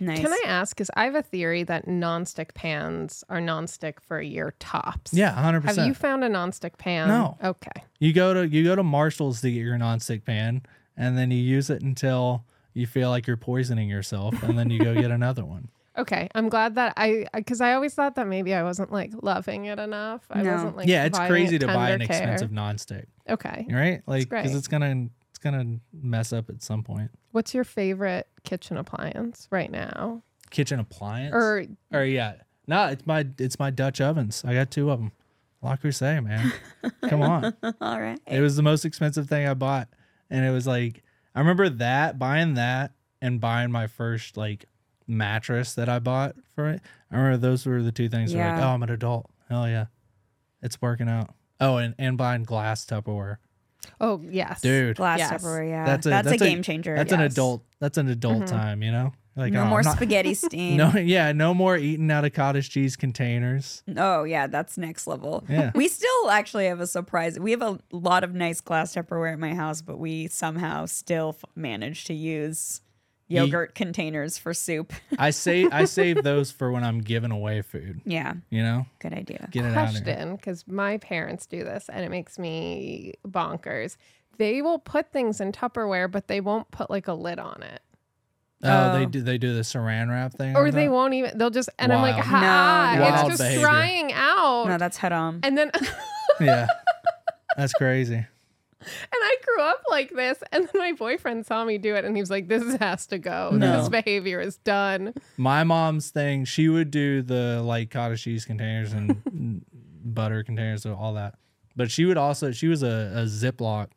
Nice. Can I ask? Because I have a theory that nonstick pans are nonstick for a year tops. Yeah, hundred percent. Have you found a nonstick pan? No. Okay. You go to you go to Marshalls to get your nonstick pan, and then you use it until you feel like you're poisoning yourself, and then you go get another one. Okay. I'm glad that I, because I always thought that maybe I wasn't like loving it enough. I No. wasn't like, yeah, it's crazy it to buy an care. expensive nonstick, Okay. right? Like because it's gonna gonna mess up at some point. What's your favorite kitchen appliance right now? Kitchen appliance, Or or yeah, no, it's my it's my Dutch ovens. I got two of them. Le Creuset, man. Come on. All right. It was the most expensive thing I bought. And it was like I remember that buying that and buying my first like mattress that I bought for it. I remember those were the two things that were like, Yeah. oh, I'm an adult. Hell yeah. It's working out. Oh, and, and buying glass Tupperware. Oh yes, Dude. Glass Yes. Tupperware, yeah. That's That's a- a, that's a- game changer. That's an adult that's an adult Mhm. time, you know? Like no oh, more not- spaghetti steam. No yeah, no more eating out of cottage cheese containers. Oh yeah, that's next level. Yeah. We still actually have a surprise. We have a lot of nice glass Tupperware at my house, but we somehow still f- manage to use Ye- yogurt containers for soup. I say I save those for when I'm giving away food. yeah, You know? good idea. Get it out of question because my parents do this and it makes me bonkers. They will put things in Tupperware, but they won't put like a lid on it. Oh, they Oh. do they do the saran wrap thing? Or like they that? won't even, they'll just, and I'm like, Wild. hi, No, it's Wild just behavior. drying out. No, that's head on. and then, yeah. That's crazy. I grew up like this. And then my boyfriend saw me do it and he was like, this has to go. No. This behavior is done. My mom's thing, she would do the like cottage cheese containers and butter containers and all that. But she would also she was a, a Ziploc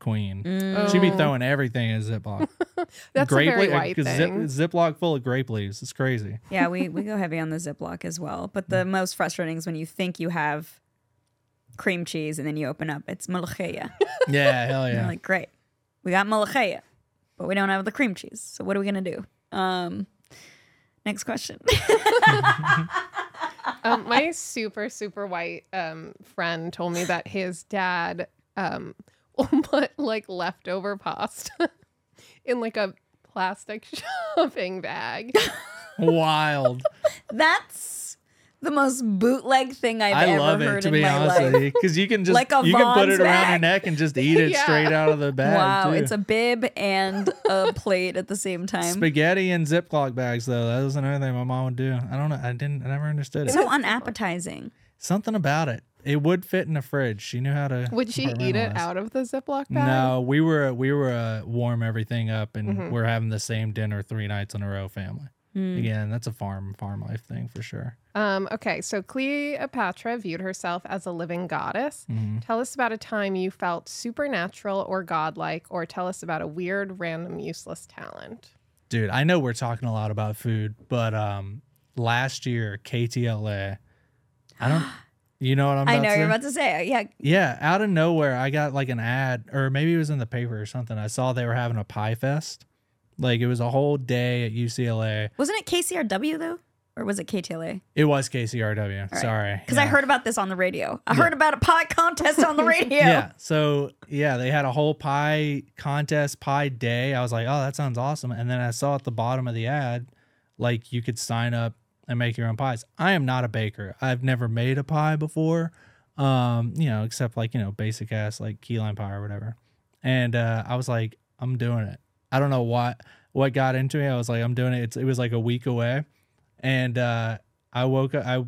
queen. Mm. She'd be Oh. throwing everything in Ziploc. That's a very le- white uh, 'cause thing. Zip, Ziploc full of grape leaves. It's crazy. yeah, we, we go heavy on the Ziploc as well. But the mm. most frustrating is when you think you have cream cheese and then you open up, it's malacheya. Yeah, hell yeah. You're like, great, we got malacheya, but we don't have the cream cheese. So what are we gonna do? Um, next question. um, my super super white um, friend told me that his dad um, put like leftover pasta in like a plastic shopping bag. Wild. That's the most bootleg thing I've I ever love it heard to in be my honest life. Because you can just Like a you can put it around your neck and just eat it Yeah. straight out of the bag. Wow, too. it's a bib and a plate at the same time. Spaghetti and Ziploc bags, though. That was another thing my mom would do. I don't know. I didn't. I never understood it. so unappetizing. Something about it. It would fit in the fridge. She knew how to. Would she eat it out of the Ziploc bag? No, we were we were uh, warm everything up, and Mhm. we're having the same dinner three nights in a row. Family. Hmm. Again, that's a farm farm life thing for sure. Um, okay, so Cleopatra viewed herself as a living goddess. Mhm. Tell us about a time you felt supernatural or godlike, or tell us about a weird, random, useless talent. Dude, I know we're talking a lot about food, but um, last year KTLA, I don't. You know what I'm? I know you're about to say. Yeah, Yeah, out of nowhere, I got like an ad, or maybe it was in the paper or something. I saw they were having a pie fest. Like it was a whole day at UCLA. wasn't it KCRW though, or was it KTLA? It was KCRW. right. Sorry, Because I heard about this on the radio. I heard about a pie contest on the radio. Yeah. So yeah, they had a whole pie contest, pie day. I was like, oh, that sounds awesome. And then I saw at the bottom of the ad, like you could sign up and make your own pies. I am not a baker. I've never made a pie before. Um, you know, except like, you know, basic ass like key lime pie or whatever. And uh, I was like, I'm doing it. I don't know what what got into me. I was like, I'm doing it. It's, it was like a week away. And uh, I woke up I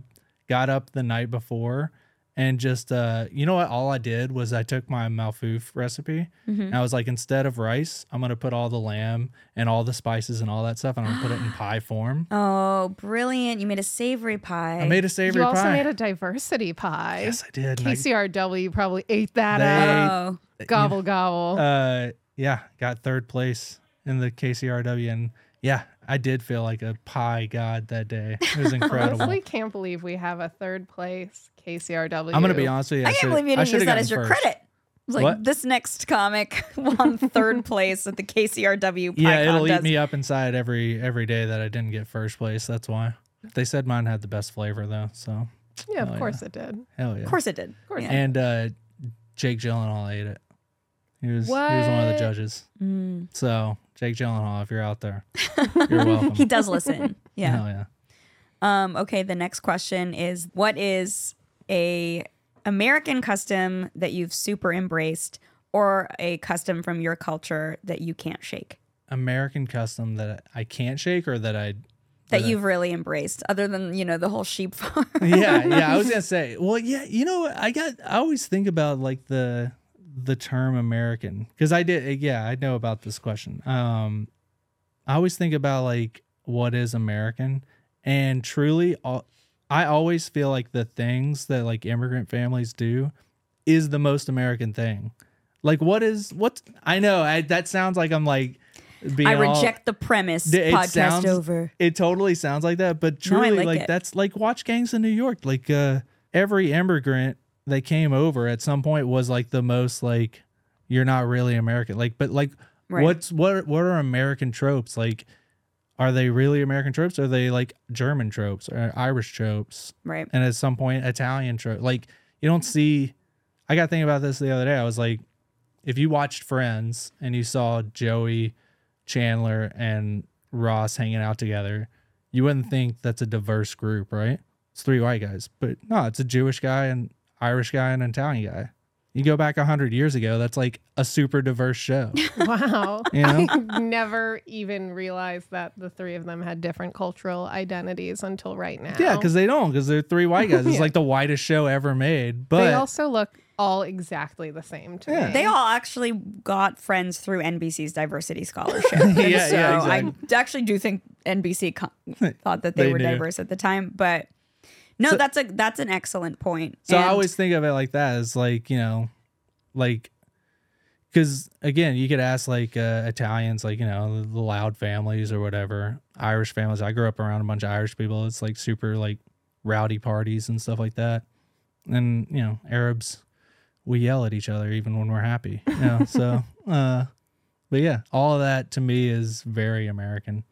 got up the night before and just uh you know what all i did was i took my malfouf recipe and i was like instead of rice i'm gonna put all the lamb and all the spices and all that stuff and i'm gonna put it in pie form Oh, brilliant! You made a savory pie. i made a savory pie. you also pie made a diversity pie. yes i did and I- KCRW probably ate that They- up. Oh, Gobble gobble. uh yeah got third place in the kcrw and yeah i did feel like a pie god that day it was incredible Honestly, can't believe we have a third place KCRW. i'm gonna be honest with you I can't believe you I didn't use that as your first. credit. Like What? this next comic won third place at the KCRW pie yeah it'll contest. eat me up inside every every day that i didn't get first place that's why they said mine had the best flavor though so Yeah, of Oh, course it did. hell yeah Of course it did. Of course it and uh, Jake Gyllenhaal ate it. He was he was one of the judges. Mm. So Jake Gyllenhaal, if you're out there, you're welcome. He does listen. Yeah. Hell yeah. Um, okay, the next question is what is a American custom that you've super embraced or a custom from your culture that you can't shake? American custom that I can't shake or that I That you've really embraced, other than, you know, the whole sheep farm. yeah, yeah. I was gonna say, well, yeah. You know, what? I got. I always think about like the the term American because I did. Yeah, I know about this question. Um, I always think about like what is American, and truly, all, I always feel like the things that like immigrant families do is the most American thing. Like, what is what? I know I, that sounds like I'm like. Being I all- reject the premise. it Podcast sounds- over. It totally sounds like that, but No, truly, like like that's like watch gangs in New York. Like uh, every immigrant that came over at some point was like the most like you're not really American. Like, but like Right. what's what what are American tropes? Like, are they really American tropes? Or are they like German tropes or Irish tropes? Right. and at some point Italian trope. Like you don't see. I got thinking about this the other day. I was like, if you watched Friends and you saw Joey, Chandler, and Ross hanging out together, you wouldn't think that's a diverse group, right? It's three white guys, but no, it's a Jewish guy and Irish guy and an Italian guy. You go back a hundred years ago, that's like a super diverse show. Wow. You know? I never even realized that the three of them had different cultural identities until right now. yeah, because they don't, because they're three white guys. It's like the whitest show ever made. But they also look all exactly the same to Yeah. me. They all actually got friends through NBC's diversity scholarship. And Yeah, so yeah, I actually do think NBC co- thought that they, They were knew. diverse at the time, but no, So- that's a that's an excellent point. So I always think of it like that as like, you know, like, because again, you could ask like uh, Italians, like, you know, the loud families or whatever, Irish families. I grew up around a bunch of Irish people. It's like super like rowdy parties and stuff like that. And, you know, Arabs, we yell at each other even when we're happy. You know, so, uh, but yeah, all of that to me is very American.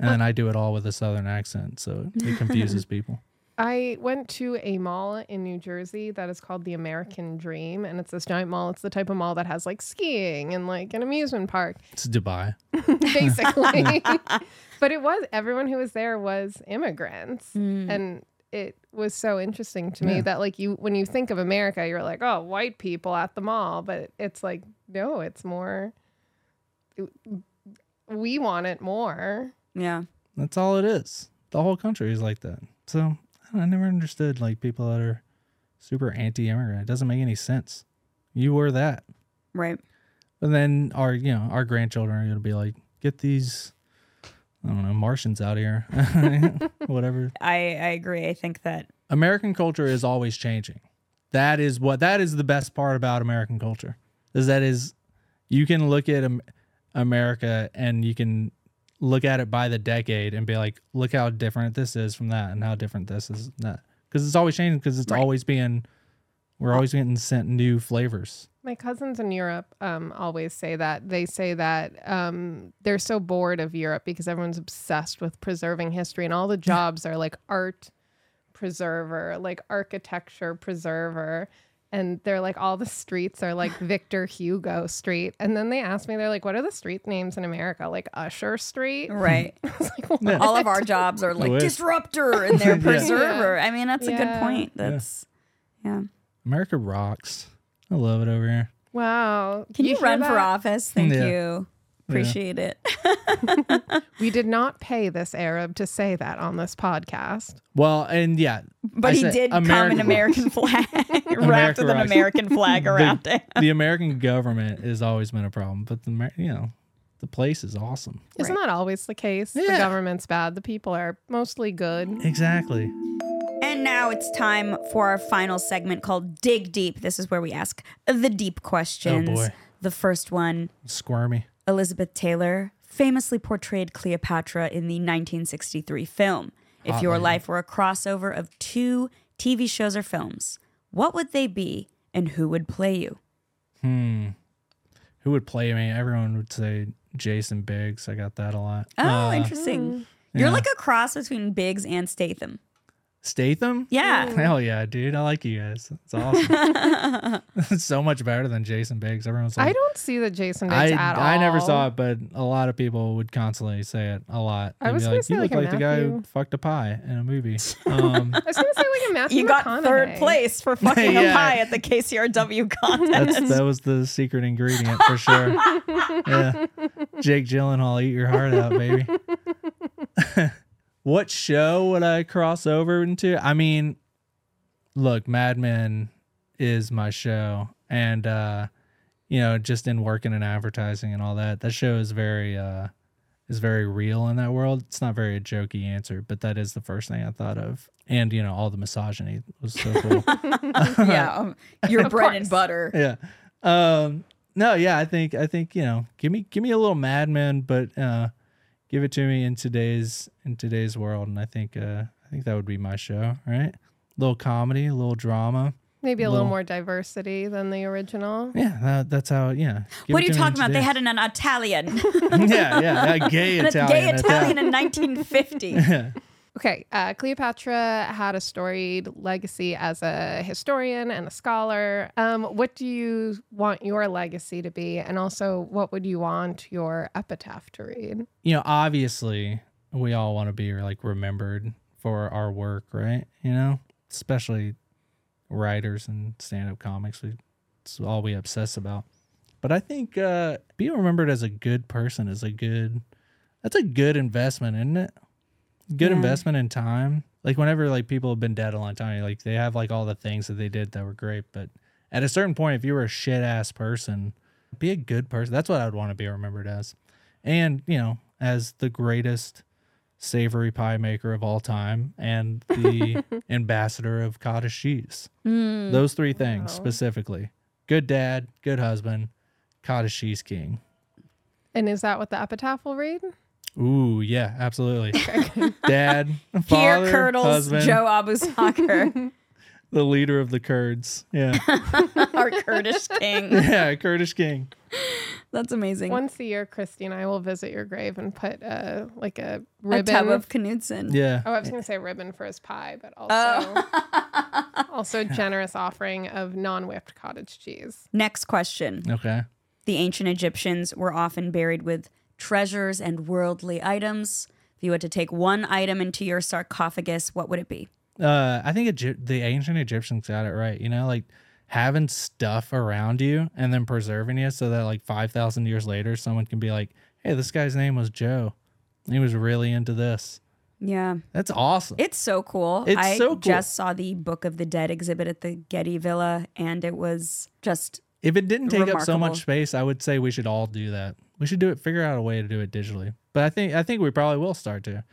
And then I do it all with a southern accent. So it confuses people. I went to a mall in New Jersey that is called the American Dream, and it's this giant mall. It's the type of mall that has like skiing and like an amusement park, It's Dubai. basically. but it was everyone who was there was immigrants, Mm. and it was so interesting to me Yeah. that like you when you think of America, you're like, oh, white people at the mall, but it's like no, it's more. We want it more. yeah. That's all it is. The whole country is like that. So I, don't know, I never understood like people that are super anti-immigrant. It doesn't make any sense. You were that, Right. and then our you know our grandchildren are gonna be like, get these, I don't know, Martians out here, whatever. I I agree. I think that American culture is always changing. That is what that is the best part about American culture. Is that is you can look at America and you can look at it by the decade and be like, look how different this is from that, and how different this is from that. Because it's always changing. Because it's Right. always being, we're always getting sent new flavors. My cousins in Europe um, always say that. They say that um, they're so bored of Europe because everyone's obsessed with preserving history, and all the jobs are like art preserver, like architecture preserver. And they're like, all the streets are like Victor Hugo Street. And then they asked me, they're like, what are the street names in America? Like Usher Street? right. Like, what? All of our jobs are like disruptor and they're Yeah. preserver. I mean, that's a good point. That's yeah. America rocks. I love it over here. Wow. Can you, hear run for office? Thank Yeah. you. Appreciate it. We did not pay this Arab to say that on this podcast. Well, and yeah, But I he said did come an American flag wrapped with an. American flag around it. the American government has always been a problem, but the you know the place is awesome. Isn't that always the case? The government's bad. The people are mostly good. Exactly. And now it's time for our final segment called Dig Deep. This is where we ask the deep questions. Oh, boy. The first one Squirmy. Elizabeth Taylor famously portrayed Cleopatra in the 1963 film. If Hot your lady. life were a crossover of two TV shows or films, what would they be and who would play you? Hmm. Who would play me? Everyone would say Jason Biggs. I got that a lot. Oh, Uh, interesting. You're yeah. like a cross between Biggs and Statham. Statham? Yeah. Hell yeah, dude. I like you guys. It's awesome. it's so much better than Jason Biggs. Everyone's like, I don't see the Jason I, at all. I never saw it, but a lot of people would constantly say it a lot. I They'd was be gonna like, say, you like, look a like the guy who fucked a pie in a movie. Um, I was gonna say like a Matthew. You got third place for fucking Yeah. a pie at the KCRW contest. that's that was the secret ingredient for sure. yeah, Jake Gyllenhaal, eat your heart out, baby. What show would I cross over into? I mean, look, Mad Men is my show, and uh, you know, just in working in advertising and all that, that show is very uh, is very real in that world. It's not very a jokey answer, but that is the first thing I thought of. And you know, all the misogyny was so cool. yeah, um, your bread and butter. yeah. Um no, yeah, I think I think, you know, give me give me a little Mad Men, but uh give it to me in today's in today's world and I think uh I think that would be my show, right? little comedy, a little drama. Maybe a little Little- more diversity than the original. Yeah, that, that's how, yeah. Give what are you to me in talking about? They had an, an Italian, Yeah, yeah, a gay an Italian. gay at Italian in 1950. Yeah. Okay, uh, Cleopatra had a storied legacy as a historian and a scholar. Um, what do you want your legacy to be? And also, what would you want your epitaph to read? you know, obviously we all want to be like remembered for our work, right? You know, especially writers and stand-up comics. We it's all we obsess about. But I think uh being remembered as a good person is a good that's a good investment, isn't it? Good Yeah. investment in time. Like whenever like people have been dead a long time, like they have like all the things that they did that were great, but at a certain point if you were a shit ass person, be a good person. That's what I would want to be remembered as. And, you know, as the greatest savory pie maker of all time and the ambassador of cottage cheese. Mm. Those three things Wow. specifically. Good dad, good husband, cottage cheese king. And is that what the epitaph will read? Ooh, yeah, absolutely. Dad, Here, father, Curdles, husband, Joe Abousakher, the leader of the Kurds. Yeah. our Kurdish king. yeah, Kurdish king. That's amazing. Once a year, Christie and I will visit your grave and put uh, like a a ribbon. tub of Knudsen. Yeah. oh, I was going to say ribbon for his pie, but also Oh. also generous offering of non-whipped cottage cheese. Next question. Okay. The ancient Egyptians were often buried with treasures and worldly items. If you had to take one item into your sarcophagus, what would it be? uh i think Egy- the ancient egyptians got it right you know like having stuff around you and then preserving it so that like 5000 years later someone can be like hey this guy's name was joe he was really into this Yeah. that's awesome It's so cool. It's I so cool. just saw the Book of the Dead exhibit at the Getty Villa, and it was just if it didn't take up so much space i would say we should all do that we should do it figure out a way to do it digitally but i think i think we probably will start to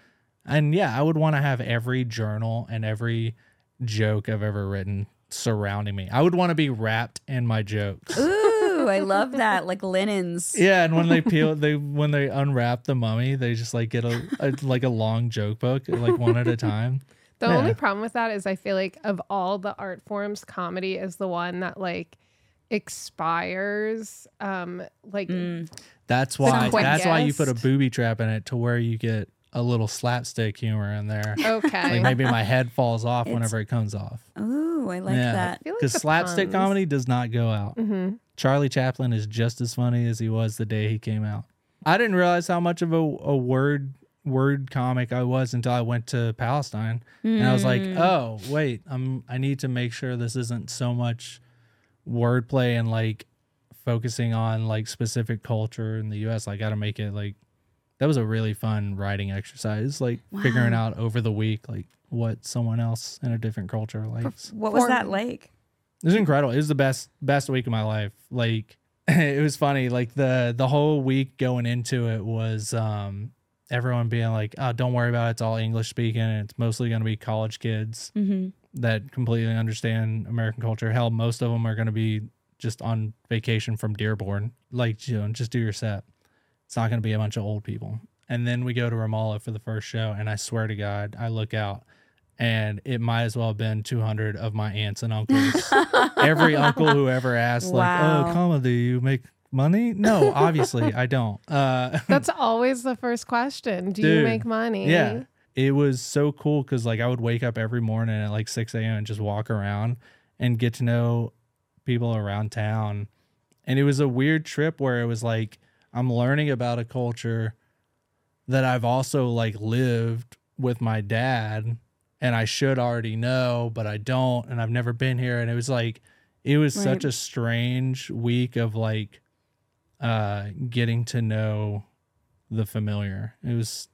and yeah i would want to have every journal and every joke i've ever written surrounding me i would want to be wrapped in my jokes ooh, I love that, like linens. Yeah, and when they peel, they when they unwrap the mummy, they just like get a, a like a long joke book, like one at a time. The Yeah. only problem with that is I feel like of all the art forms, comedy is the one that like expires. Um, like Mm. That's why. quickest. That's why you put a booby trap in it to where you get a little slapstick humor in there. okay, Like maybe my head falls off It's- whenever it comes off. Ooh, I like yeah, that. feel like because slapstick puns- comedy does not go out. Mhm. Charlie Chaplin is just as funny as he was the day he came out. I didn't realize how much of a, a word word comic I was until I went to Palestine, and I was like, Mm. oh wait, I'm I need to make sure this isn't so much wordplay and like focusing on like specific culture in the U.S. I got to make it like that was a really fun writing exercise, like figuring out over the week like what someone else in a different culture likes. What was that like? It was incredible. It was the best best week of my life. Like it was funny. Like the the whole week going into it was um everyone being like, "Oh, don't worry about it. It's all English speaking and it's mostly going to be college kids Mm-hmm. that completely understand American culture. Hell, most of them are going to be just on vacation from Dearborn. Like, you know, just do your set. It's not going to be a bunch of old people." And then we go to Ramallah for the first show and I swear to God, I look out and it might as well have been 200 of my aunts and uncles. Every uncle who ever asked, like, Wow. "Oh, comedy, you make money?" No, obviously I don't. Uh, That's always the first question. Do you make money? yeah, it was so cool because like I would wake up every morning at like 6 a.m. and just walk around and get to know people around town. And it was a weird trip where it was like I'm learning about a culture that I've also like lived with my dad and I should already know, but I don't, and I've never been here. And it was like it was such a strange week of like uh getting to know the familiar. It was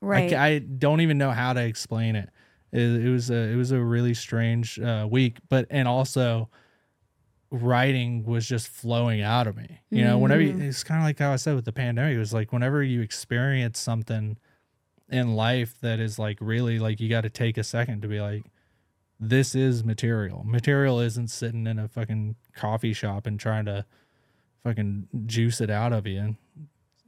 Right. ca- I, don't even know how to explain it. It, it was a it was a really strange uh, week, but and also writing was just flowing out of me. You know, whenever you, mm. it's kind of like how I said with the pandemic, it was like whenever you experience something in life that is like really like you got to take a second to be like this is material. Material isn't sitting in a fucking coffee shop and trying to fucking juice it out of you.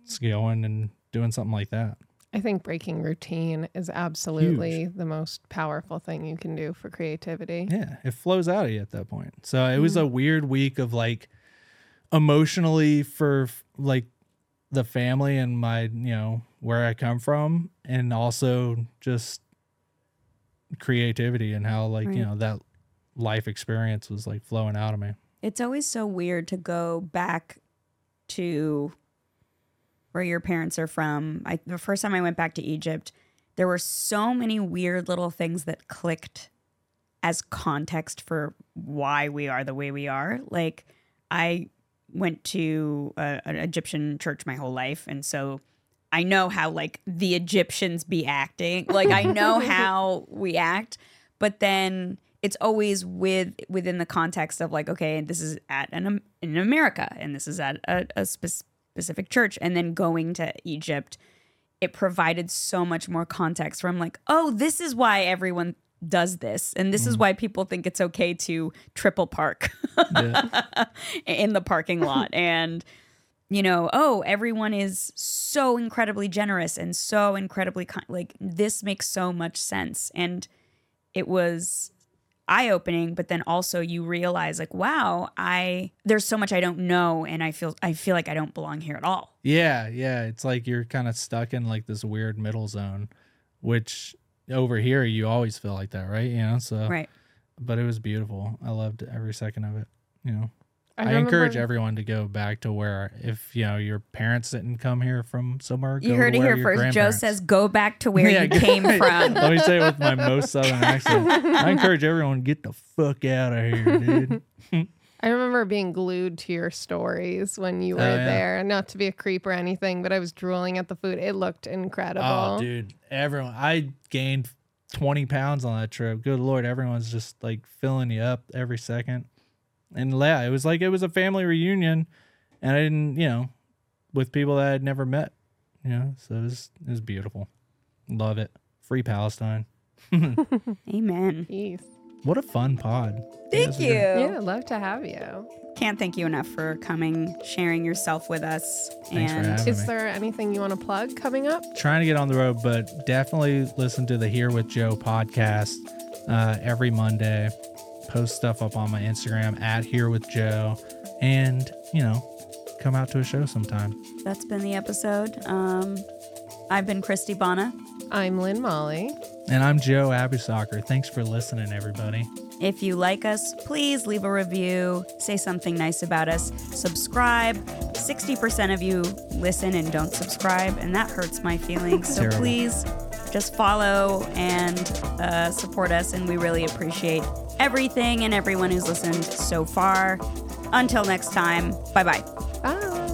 It's going and doing something like that. I think breaking routine is absolutely the most powerful thing you can do for creativity. Yeah, it flows out of you at that point. So it was a mm. weird week of like emotionally for like the family and my, you know, where I come from and also just creativity and how like, you know, that life experience was like flowing out of me. it's always so weird to go back to where your parents are from. I, the first time I went back to Egypt, there were so many weird little things that clicked as context for why we are the way we are. Like, I went to a, an Egyptian church my whole life, and so I know how like the Egyptians be acting. Like, I know how we act, but then it's always with within the context of like, okay, this is at an in America, and this is at a, a spe- specific church, and then going to Egypt it provided so much more context where I'm like, oh, this is why everyone does this. And this is mm. why people think it's okay to triple park Yeah. in the parking lot. and, you know, oh, everyone is so incredibly generous and so incredibly kind. Like, this makes so much sense. And it was eye opening, but then also you realize, like, wow, I, there's so much I don't know. And I feel, I feel like I don't belong here at all. Yeah, yeah. It's like you're kind of stuck in like this weird middle zone, which over here you always feel like that, right? You know, so Right. but it was beautiful. I loved every second of it. You know, I, remember- encourage everyone to go back to where if you know your parents didn't come here from somewhere. You go heard to it where here first. Joe says, "Go back to where Yeah, you came from." Let me say it with my most southern accent. I encourage everyone get the fuck out of here, dude. I remember being glued to your stories when you oh, were Oh, yeah. there. Not to be a creep or anything, but I was drooling at the food. It looked incredible. Oh, dude, everyone! I gained twenty pounds on that trip. Good lord, everyone's just like filling you up every second. And yeah, it was like it was a family reunion, and I didn't, you know, with people that I'd never met. You know, so it was it was beautiful. Love it. Free Palestine. Amen. Peace. What a fun pod. Thank This you. great. Yeah, love to have you. Can't thank you enough for coming, sharing yourself with us. Thanks for and having Is me. there anything you want to plug coming up? trying to get on the road, but definitely listen to the Here with Joe podcast uh, every Monday. Post stuff up on my Instagram at Here with Joe, and you know, come out to a show sometime. that's been the episode. Um, I've been Christie Bana. I'm Lynn Molly. And I'm Joe Abousakher. Thanks for listening, everybody. If you like us, please leave a review, say something nice about us, subscribe. 60% of you listen and don't subscribe, and that hurts my feelings. So Terrible. please just follow and uh, support us, and we really appreciate everything and everyone who's listened so far. Until next time, bye bye. Bye.